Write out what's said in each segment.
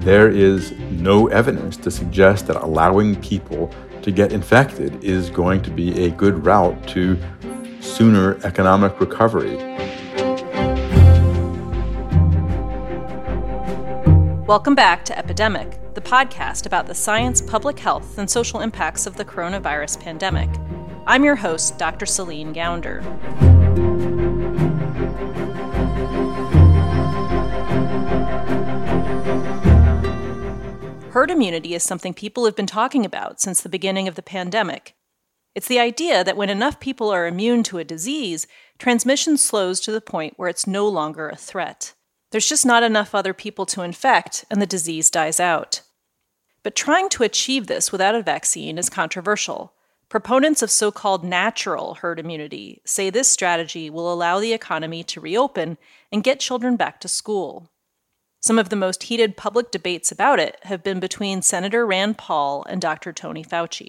there is no evidence to suggest that allowing people to get infected is going to be a good route to sooner economic recovery. Welcome back to Epidemic, the podcast about the science, public health, and social impacts of the coronavirus pandemic. I'm your host, Dr. Celine Gounder. Herd immunity is something people have been talking about since the beginning of the pandemic. It's the idea that when enough people are immune to a disease, transmission slows to the point where it's no longer a threat. There's just not enough other people to infect, and the disease dies out. But trying to achieve this without a vaccine is controversial. Proponents of so called natural herd immunity say this strategy will allow the economy to reopen and get children back to school. Some of the most heated public debates about it have been between Senator Rand Paul and Dr. Tony Fauci.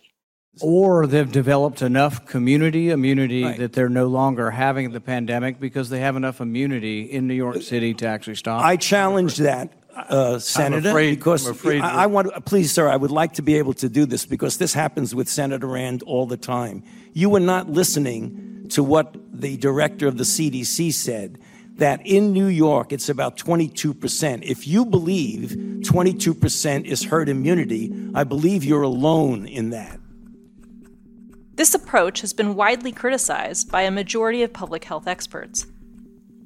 Or they've developed enough community immunity Right. that they're no longer having the pandemic because they have enough immunity in New York City to actually stop. I challenge that, uh, Senator, afraid- because I'm afraid I, I want. Please, sir, I would like to be able to do this because this happens with Senator Rand all the time. You were not listening to what the director of the CDC said. That in New York, it's about 22%. If you believe 22% is herd immunity, I believe you're alone in that. This approach has been widely criticized by a majority of public health experts.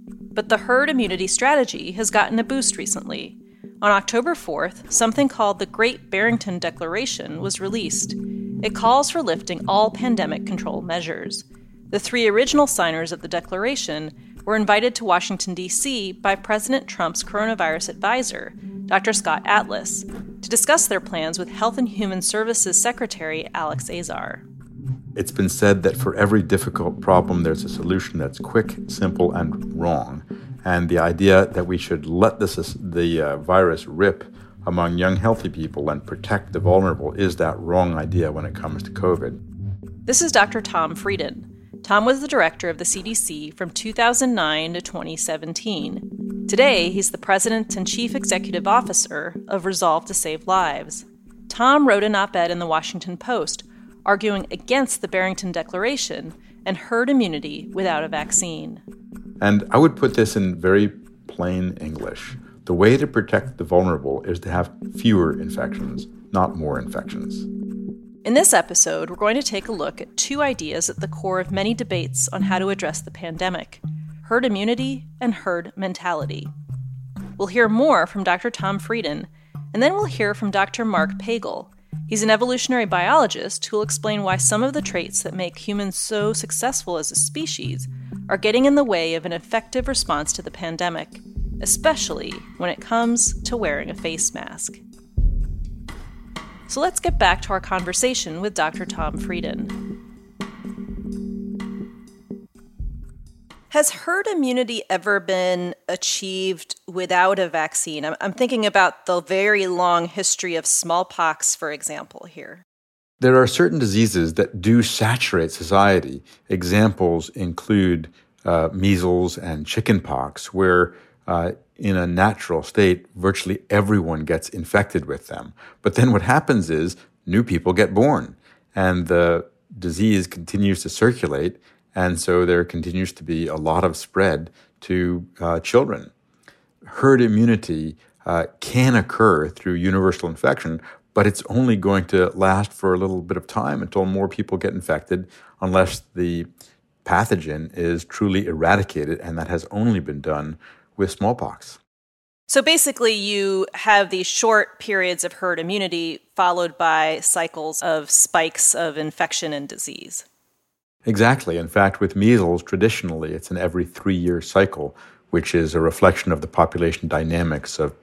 But the herd immunity strategy has gotten a boost recently. On October 4th, something called the Great Barrington Declaration was released. It calls for lifting all pandemic control measures. The three original signers of the declaration were invited to Washington, D.C. by President Trump's coronavirus advisor, Dr. Scott Atlas, to discuss their plans with Health and Human Services Secretary Alex Azar. It's been said that for every difficult problem, there's a solution that's quick, simple, and wrong. And the idea that we should let this, the uh, virus rip among young, healthy people and protect the vulnerable is that wrong idea when it comes to COVID. This is Dr. Tom Frieden. Tom was the director of the CDC from 2009 to 2017. Today, he's the president and chief executive officer of Resolve to Save Lives. Tom wrote an op ed in the Washington Post arguing against the Barrington Declaration and herd immunity without a vaccine. And I would put this in very plain English. The way to protect the vulnerable is to have fewer infections, not more infections. In this episode, we're going to take a look at two ideas at the core of many debates on how to address the pandemic herd immunity and herd mentality. We'll hear more from Dr. Tom Frieden, and then we'll hear from Dr. Mark Pagel. He's an evolutionary biologist who will explain why some of the traits that make humans so successful as a species are getting in the way of an effective response to the pandemic, especially when it comes to wearing a face mask. So let's get back to our conversation with Dr. Tom Frieden. Has herd immunity ever been achieved without a vaccine? I'm, I'm thinking about the very long history of smallpox, for example, here. There are certain diseases that do saturate society. Examples include uh, measles and chickenpox, where uh, in a natural state, virtually everyone gets infected with them. But then what happens is new people get born, and the disease continues to circulate, and so there continues to be a lot of spread to uh, children. Herd immunity uh, can occur through universal infection, but it's only going to last for a little bit of time until more people get infected, unless the pathogen is truly eradicated, and that has only been done with smallpox. So basically, you have these short periods of herd immunity followed by cycles of spikes of infection and disease. Exactly. In fact, with measles, traditionally, it's an every three year cycle, which is a reflection of the population dynamics of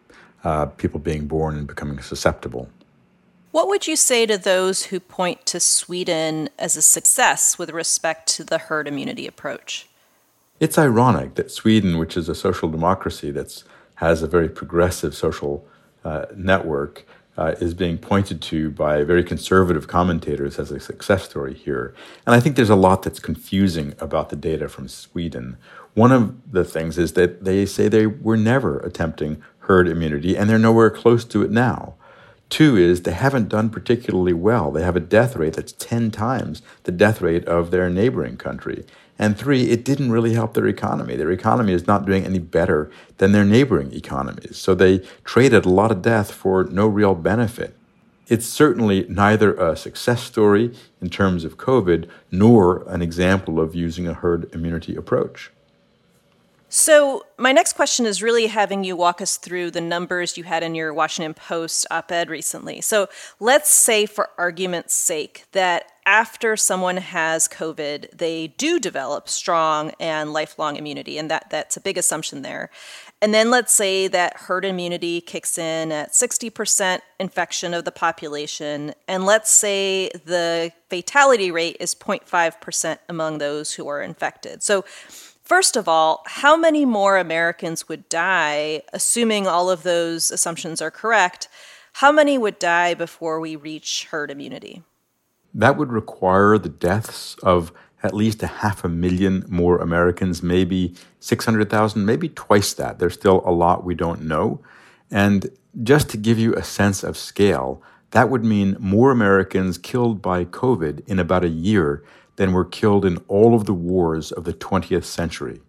uh, people being born and becoming susceptible. What would you say to those who point to Sweden as a success with respect to the herd immunity approach? It's ironic that Sweden, which is a social democracy that has a very progressive social uh, network, uh, is being pointed to by very conservative commentators as a success story here. And I think there's a lot that's confusing about the data from Sweden. One of the things is that they say they were never attempting herd immunity, and they're nowhere close to it now. Two is they haven't done particularly well. They have a death rate that's 10 times the death rate of their neighboring country. And three, it didn't really help their economy. Their economy is not doing any better than their neighboring economies. So they traded a lot of death for no real benefit. It's certainly neither a success story in terms of COVID nor an example of using a herd immunity approach. So, my next question is really having you walk us through the numbers you had in your Washington Post op ed recently. So, let's say, for argument's sake, that after someone has COVID, they do develop strong and lifelong immunity, and that, that's a big assumption there. And then let's say that herd immunity kicks in at 60% infection of the population, and let's say the fatality rate is 0.5% among those who are infected. So, First of all, how many more Americans would die, assuming all of those assumptions are correct? How many would die before we reach herd immunity? That would require the deaths of at least a half a million more Americans, maybe 600,000, maybe twice that. There's still a lot we don't know. And just to give you a sense of scale, that would mean more Americans killed by COVID in about a year than were killed in all of the wars of the 20th century.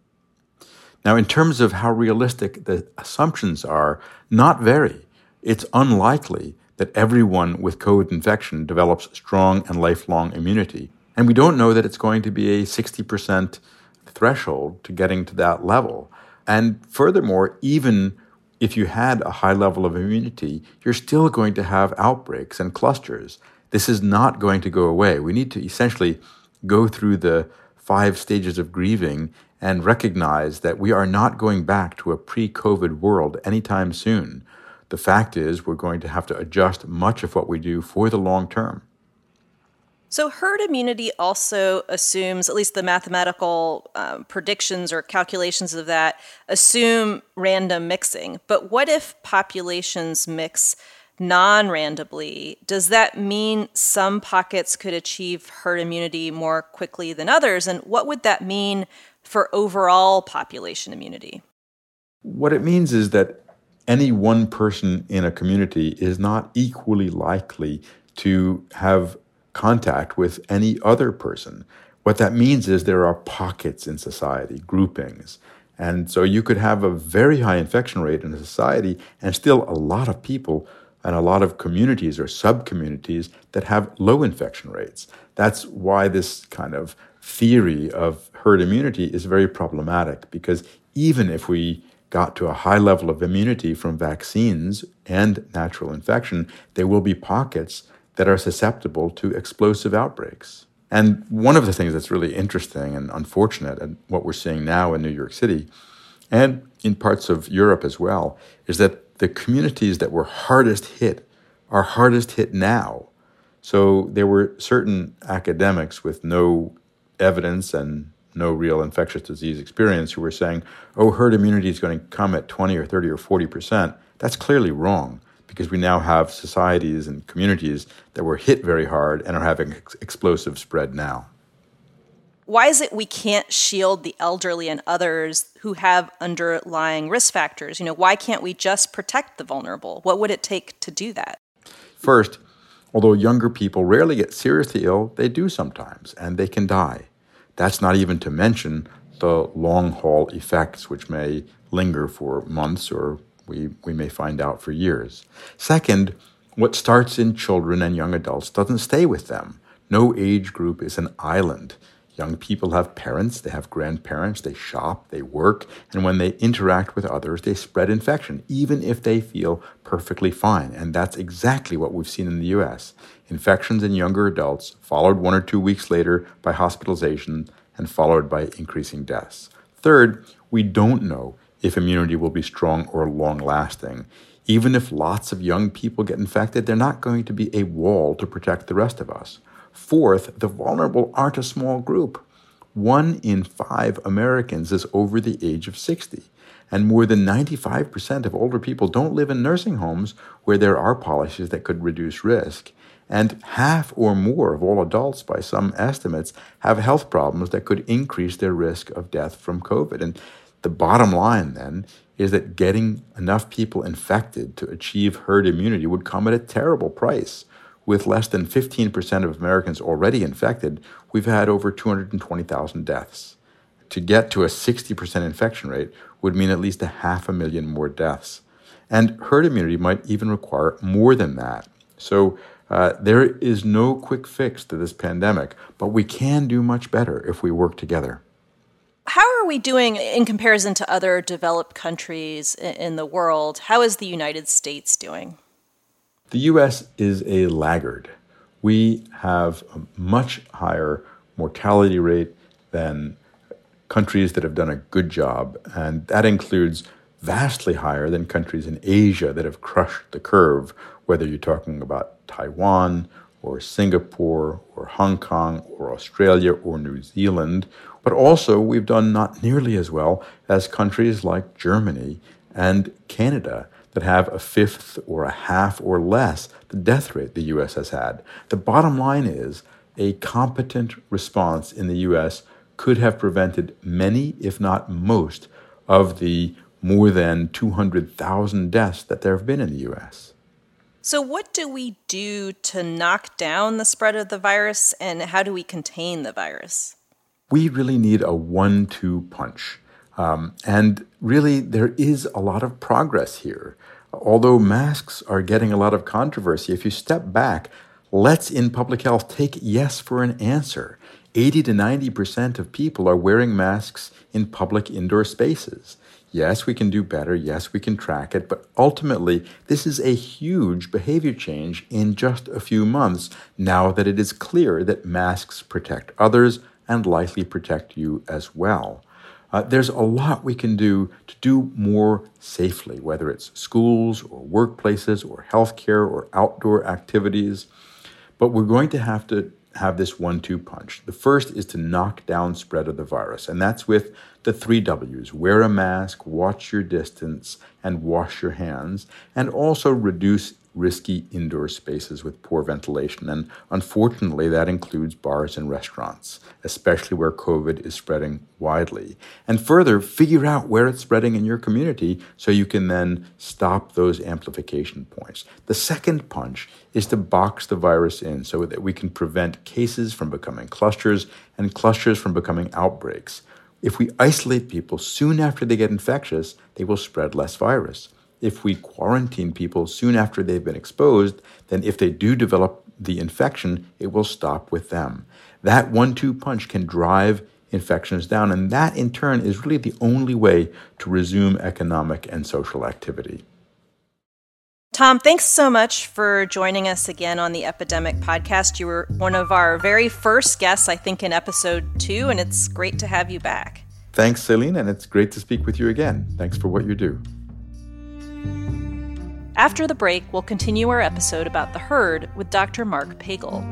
Now, in terms of how realistic the assumptions are, not very. It's unlikely that everyone with COVID infection develops strong and lifelong immunity. And we don't know that it's going to be a 60% threshold to getting to that level. And furthermore, even if you had a high level of immunity, you're still going to have outbreaks and clusters. This is not going to go away. We need to essentially go through the five stages of grieving and recognize that we are not going back to a pre COVID world anytime soon. The fact is, we're going to have to adjust much of what we do for the long term. So, herd immunity also assumes, at least the mathematical um, predictions or calculations of that, assume random mixing. But what if populations mix non randomly, does that mean some pockets could achieve herd immunity more quickly than others? And what would that mean for overall population immunity? What it means is that any one person in a community is not equally likely to have contact with any other person. What that means is there are pockets in society, groupings. And so you could have a very high infection rate in a society and still a lot of people and a lot of communities or sub communities that have low infection rates. That's why this kind of theory of herd immunity is very problematic because even if we got to a high level of immunity from vaccines and natural infection, there will be pockets that are susceptible to explosive outbreaks. And one of the things that's really interesting and unfortunate, and what we're seeing now in New York City and in parts of Europe as well, is that the communities that were hardest hit are hardest hit now. So there were certain academics with no evidence and no real infectious disease experience who were saying, oh, herd immunity is going to come at 20 or 30 or 40 percent. That's clearly wrong because we now have societies and communities that were hit very hard and are having ex- explosive spread now why is it we can't shield the elderly and others who have underlying risk factors? You know, why can't we just protect the vulnerable? What would it take to do that? First, although younger people rarely get seriously ill, they do sometimes, and they can die. That's not even to mention the long haul effects, which may linger for months or we, we may find out for years. Second, what starts in children and young adults doesn't stay with them. No age group is an island. Young people have parents, they have grandparents, they shop, they work, and when they interact with others, they spread infection, even if they feel perfectly fine. And that's exactly what we've seen in the US. Infections in younger adults, followed one or two weeks later by hospitalization, and followed by increasing deaths. Third, we don't know if immunity will be strong or long lasting. Even if lots of young people get infected, they're not going to be a wall to protect the rest of us. Fourth, the vulnerable aren't a small group. One in five Americans is over the age of 60, and more than 95% of older people don't live in nursing homes where there are policies that could reduce risk. And half or more of all adults, by some estimates, have health problems that could increase their risk of death from COVID. And The bottom line then is that getting enough people infected to achieve herd immunity would come at a terrible price. With less than 15% of Americans already infected, we've had over 220,000 deaths. To get to a 60% infection rate would mean at least a half a million more deaths. And herd immunity might even require more than that. So uh, there is no quick fix to this pandemic, but we can do much better if we work together. How are we doing in comparison to other developed countries in the world? How is the United States doing? The US is a laggard. We have a much higher mortality rate than countries that have done a good job, and that includes vastly higher than countries in Asia that have crushed the curve, whether you're talking about Taiwan or Singapore or Hong Kong or Australia or New Zealand but also, we've done not nearly as well as countries like Germany and Canada that have a fifth or a half or less the death rate the US has had. The bottom line is a competent response in the US could have prevented many, if not most, of the more than 200,000 deaths that there have been in the US. So, what do we do to knock down the spread of the virus, and how do we contain the virus? we really need a one two punch. Um, and really, there is a lot of progress here. Although masks are getting a lot of controversy, if you step back, let's in public health take yes for an answer. 80 to 90% of people are wearing masks in public indoor spaces. Yes, we can do better. Yes, we can track it. But ultimately, this is a huge behavior change in just a few months now that it is clear that masks protect others, and likely protect you as well. Uh, there's a lot we can do to do more safely, whether it's schools or workplaces or healthcare or outdoor activities. But we're going to have to have this one two punch. The first is to knock down spread of the virus, and that's with the three W's wear a mask, watch your distance, and wash your hands, and also reduce risky indoor spaces with poor ventilation. And unfortunately, that includes bars and restaurants, especially where COVID is spreading widely. And further, figure out where it's spreading in your community so you can then stop those amplification points. The second punch is to box the virus in so that we can prevent cases from becoming clusters and clusters from becoming outbreaks. If we isolate people soon after they get infectious, they will spread less virus if we quarantine people soon after they've been exposed, then if they do develop the infection, it will stop with them. That one two punch can drive infections down, and that in turn is really the only way to resume economic and social activity. Tom, thanks so much for joining us again on the Epidemic Podcast. You were one of our very first guests, I think, in episode two, and it's great to have you back. Thanks, Celine, and it's great to speak with you again. Thanks for what you do. After the break, we'll continue our episode about the herd with Dr. Mark Pagel.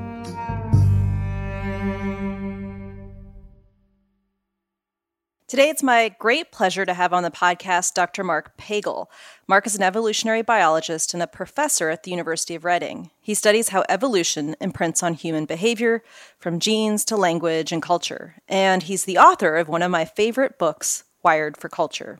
Today, it's my great pleasure to have on the podcast Dr. Mark Pagel. Mark is an evolutionary biologist and a professor at the University of Reading. He studies how evolution imprints on human behavior, from genes to language and culture. And he's the author of one of my favorite books, Wired for Culture.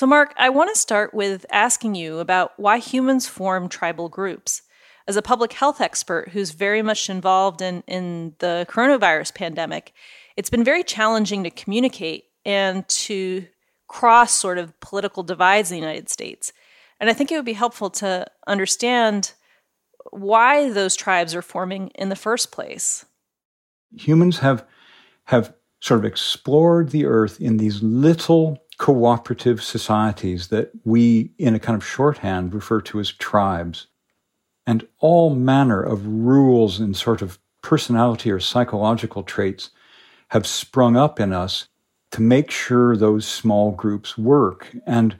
So, Mark, I want to start with asking you about why humans form tribal groups. As a public health expert who's very much involved in, in the coronavirus pandemic, it's been very challenging to communicate and to cross sort of political divides in the United States. And I think it would be helpful to understand why those tribes are forming in the first place. Humans have have sort of explored the earth in these little cooperative societies that we, in a kind of shorthand, refer to as tribes. And all manner of rules and sort of personality or psychological traits have sprung up in us to make sure those small groups work. And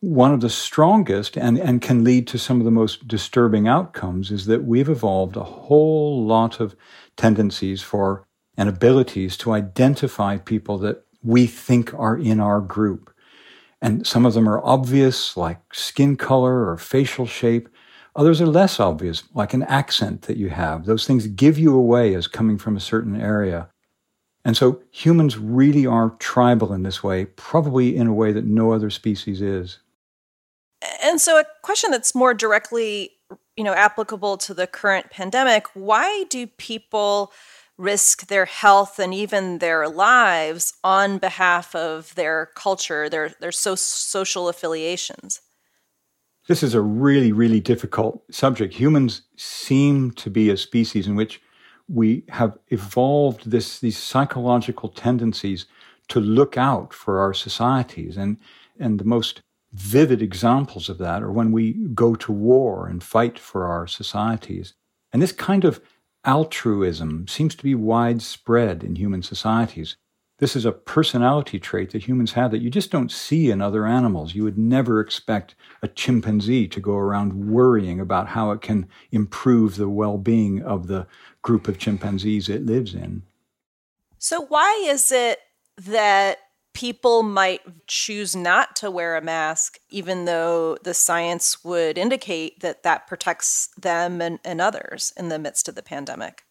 one of the strongest and, and can lead to some of the most disturbing outcomes is that we've evolved a whole lot of tendencies for and abilities to identify people that we think are in our group. And some of them are obvious, like skin color or facial shape. Others are less obvious, like an accent that you have. Those things give you away as coming from a certain area. And so humans really are tribal in this way, probably in a way that no other species is. And so a question that's more directly, you know, applicable to the current pandemic, why do people risk their health and even their lives on behalf of their culture, their their so- social affiliations? This is a really, really difficult subject. Humans seem to be a species in which we have evolved this, these psychological tendencies to look out for our societies. And, and the most vivid examples of that are when we go to war and fight for our societies. And this kind of altruism seems to be widespread in human societies. This is a personality trait that humans have that you just don't see in other animals. You would never expect a chimpanzee to go around worrying about how it can improve the well being of the group of chimpanzees it lives in. So, why is it that people might choose not to wear a mask, even though the science would indicate that that protects them and, and others in the midst of the pandemic?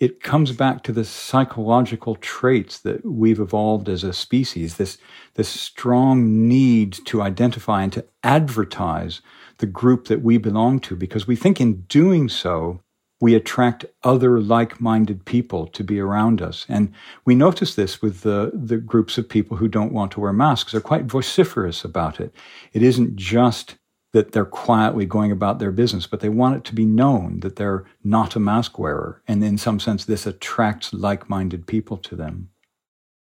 it comes back to the psychological traits that we've evolved as a species this this strong need to identify and to advertise the group that we belong to because we think in doing so we attract other like-minded people to be around us and we notice this with the the groups of people who don't want to wear masks they're quite vociferous about it it isn't just that they're quietly going about their business, but they want it to be known that they're not a mask wearer. And in some sense, this attracts like minded people to them.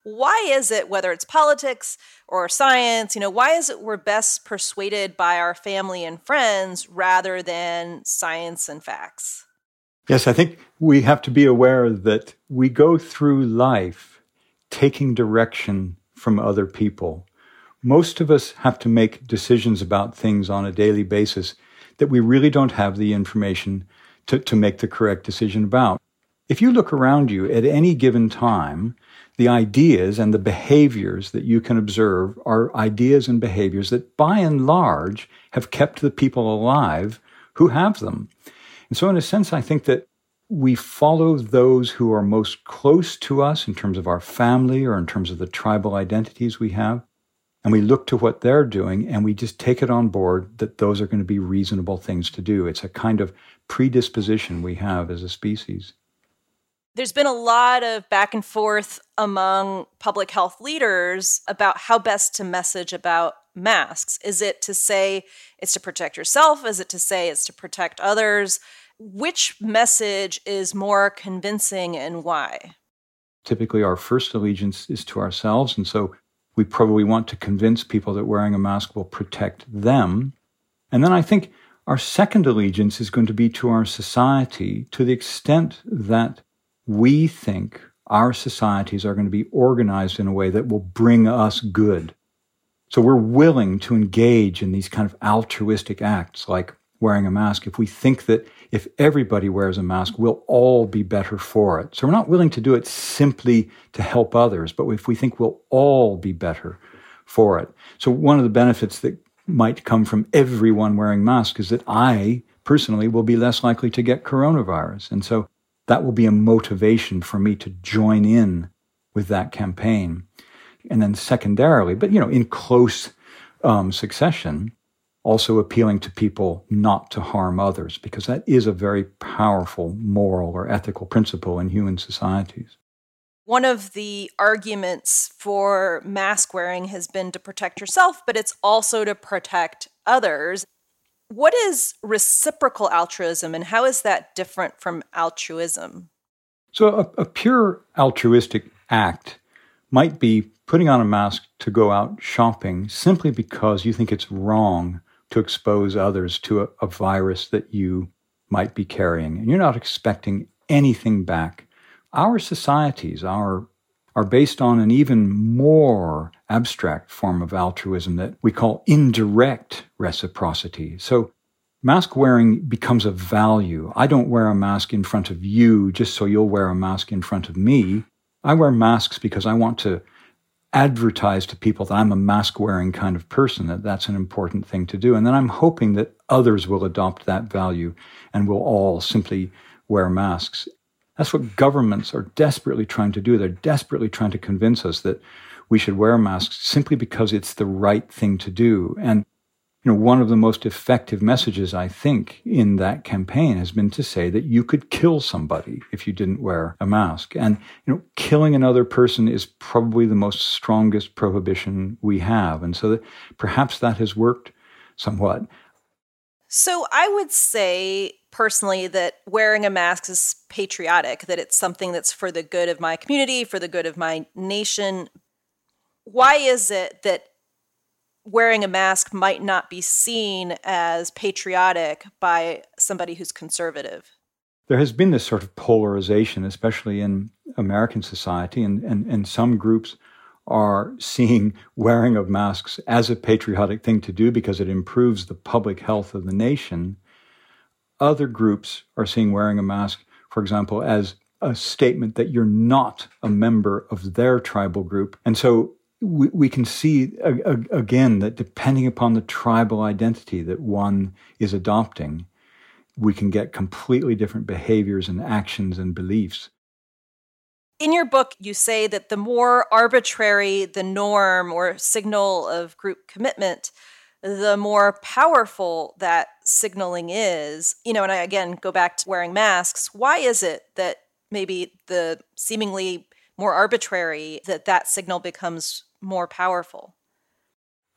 Why is it, whether it's politics or science, you know, why is it we're best persuaded by our family and friends rather than science and facts? Yes, I think we have to be aware that we go through life taking direction from other people most of us have to make decisions about things on a daily basis that we really don't have the information to, to make the correct decision about. If you look around you at any given time, the ideas and the behaviors that you can observe are ideas and behaviors that by and large have kept the people alive who have them. And so, in a sense, I think that we follow those who are most close to us in terms of our family or in terms of the tribal identities we have and we look to what they're doing and we just take it on board that those are going to be reasonable things to do. It's a kind of predisposition we have as a species. There's been a lot of back and forth among public health leaders about how best to message about masks. Is it to say it's to protect yourself? Is it to say it's to protect others? Which message is more convincing and why? Typically, our first allegiance is to ourselves. And so we probably want to convince people that wearing a mask will protect them. And then I think our second allegiance is going to be to our society to the extent that we think our societies are going to be organized in a way that will bring us good. So we're willing to engage in these kind of altruistic acts like wearing a mask if we think that if everybody wears a mask, we'll all be better for it. So we're not willing to do it simply to help others, but if we think we'll all be better for it. So one of the benefits that might come from everyone wearing masks is that I personally will be less likely to get coronavirus. And so that will be a motivation for me to join in with that campaign. And then secondarily, but you know, in close um, succession, also appealing to people not to harm others, because that is a very powerful moral or ethical principle in human societies. One of the arguments for mask wearing has been to protect yourself, but it's also to protect others. What is reciprocal altruism and how is that different from altruism? So, a, a pure altruistic act might be putting on a mask to go out shopping simply because you think it's wrong to expose others to a, a virus that you might be carrying. And you're not expecting anything back. Our societies are, are based on an even more abstract form of altruism that we call indirect reciprocity. So mask wearing becomes a value. I don't wear a mask in front of you just so you'll wear a mask in front of me. I wear masks because I want to advertise to people that I'm a mask wearing kind of person, that that's an important thing to do. And then I'm hoping that others will adopt that value and will all simply wear masks. That's what governments are desperately trying to do. They're desperately trying to convince us that we should wear masks simply because it's the right thing to do. And you know, one of the most effective messages I think in that campaign has been to say that you could kill somebody if you didn't wear a mask. And you know, killing another person is probably the most strongest prohibition we have. And so that perhaps that has worked somewhat. So I would say personally that wearing a mask is patriotic, that it's something that's for the good of my community, for the good of my nation. Why is it that wearing a mask might not be seen as patriotic by somebody who's conservative? There has been this sort of polarization, especially in American society, and, and, and some groups are seeing wearing of masks as a patriotic thing to do because it improves the public health of the nation. Other groups are seeing wearing a mask, for example, as a statement that you're not a member of their tribal group. And so we, we can see again that depending upon the tribal identity that one is adopting, we can get completely different behaviors and actions and beliefs. In your book, you say that the more arbitrary the norm or signal of group commitment, the more powerful that signaling is. You know, and I again go back to wearing masks. Why is it that maybe the seemingly more arbitrary that that signal becomes more powerful?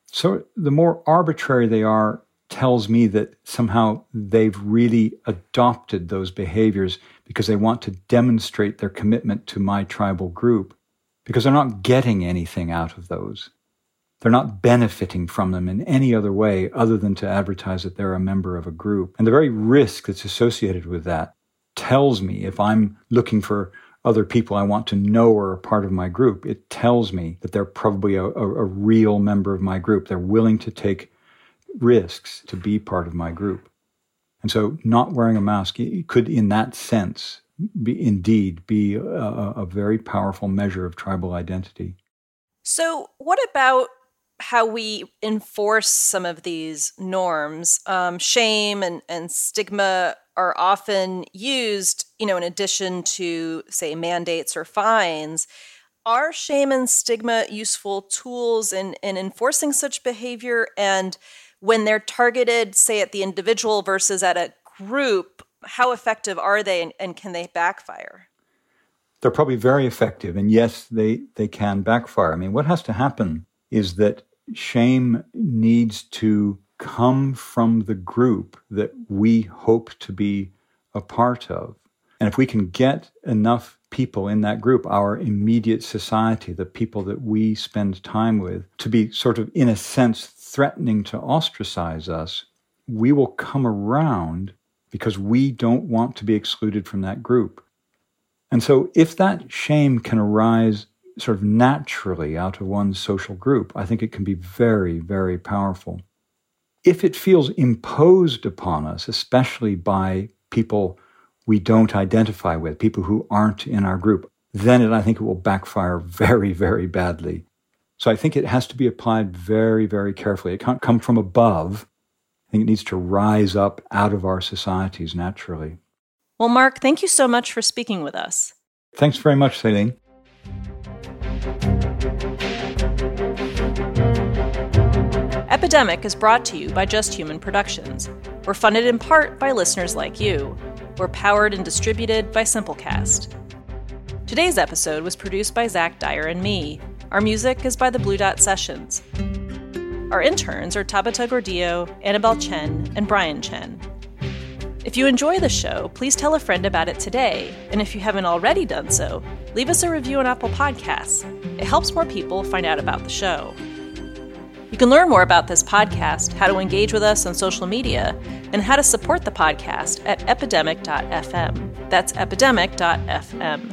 So the more arbitrary they are tells me that somehow they've really adopted those behaviors because they want to demonstrate their commitment to my tribal group because they're not getting anything out of those. They're not benefiting from them in any other way other than to advertise that they're a member of a group. And the very risk that's associated with that tells me if I'm looking for other people I want to know are a part of my group, it tells me that they're probably a, a, a real member of my group. They're willing to take risks to be part of my group. And so not wearing a mask could, in that sense, be, indeed be a, a very powerful measure of tribal identity. So, what about how we enforce some of these norms. Um, shame and, and stigma are often used, you know, in addition to, say, mandates or fines. Are shame and stigma useful tools in, in enforcing such behavior? And when they're targeted, say, at the individual versus at a group, how effective are they and, and can they backfire? They're probably very effective. And yes, they, they can backfire. I mean, what has to happen is that shame needs to come from the group that we hope to be a part of. And if we can get enough people in that group, our immediate society, the people that we spend time with, to be sort of, in a sense, threatening to ostracize us, we will come around because we don't want to be excluded from that group. And so, if that shame can arise sort of naturally out of one's social group, I think it can be very, very powerful. If it feels imposed upon us, especially by people we don't identify with, people who aren't in our group, then it, I think it will backfire very, very badly. So I think it has to be applied very, very carefully. It can't come from above. I think it needs to rise up out of our societies naturally. Well, Mark, thank you so much for speaking with us. Thanks very much, Celine. Epidemic is brought to you by Just Human Productions. We're funded in part by listeners like you. We're powered and distributed by Simplecast. Today's episode was produced by Zach Dyer and me. Our music is by the Blue Dot Sessions. Our interns are Tabata Gordillo, Annabelle Chen, and Brian Chen. If you enjoy the show, please tell a friend about it today. And if you haven't already done so, leave us a review on Apple Podcasts. It helps more people find out about the show. You can learn more about this podcast, how to engage with us on social media, and how to support the podcast at epidemic.fm. That's epidemic.fm.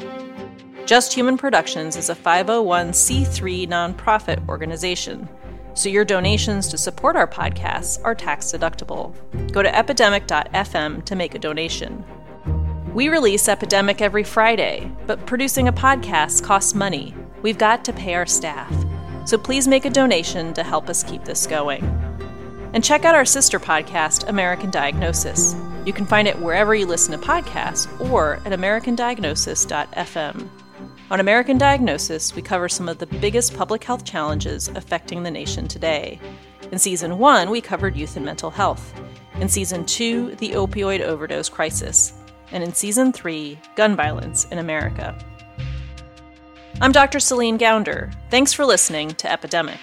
Just Human Productions is a 501c3 nonprofit organization, so your donations to support our podcasts are tax deductible. Go to epidemic.fm to make a donation. We release Epidemic every Friday, but producing a podcast costs money. We've got to pay our staff so please make a donation to help us keep this going. And check out our sister podcast, American Diagnosis. You can find it wherever you listen to podcasts or at americandiagnosis.fm. On American Diagnosis, we cover some of the biggest public health challenges affecting the nation today. In season one, we covered youth and mental health. In season two, the opioid overdose crisis. And in season three, gun violence in America. I'm Dr. Celine Gounder. Thanks for listening to Epidemic.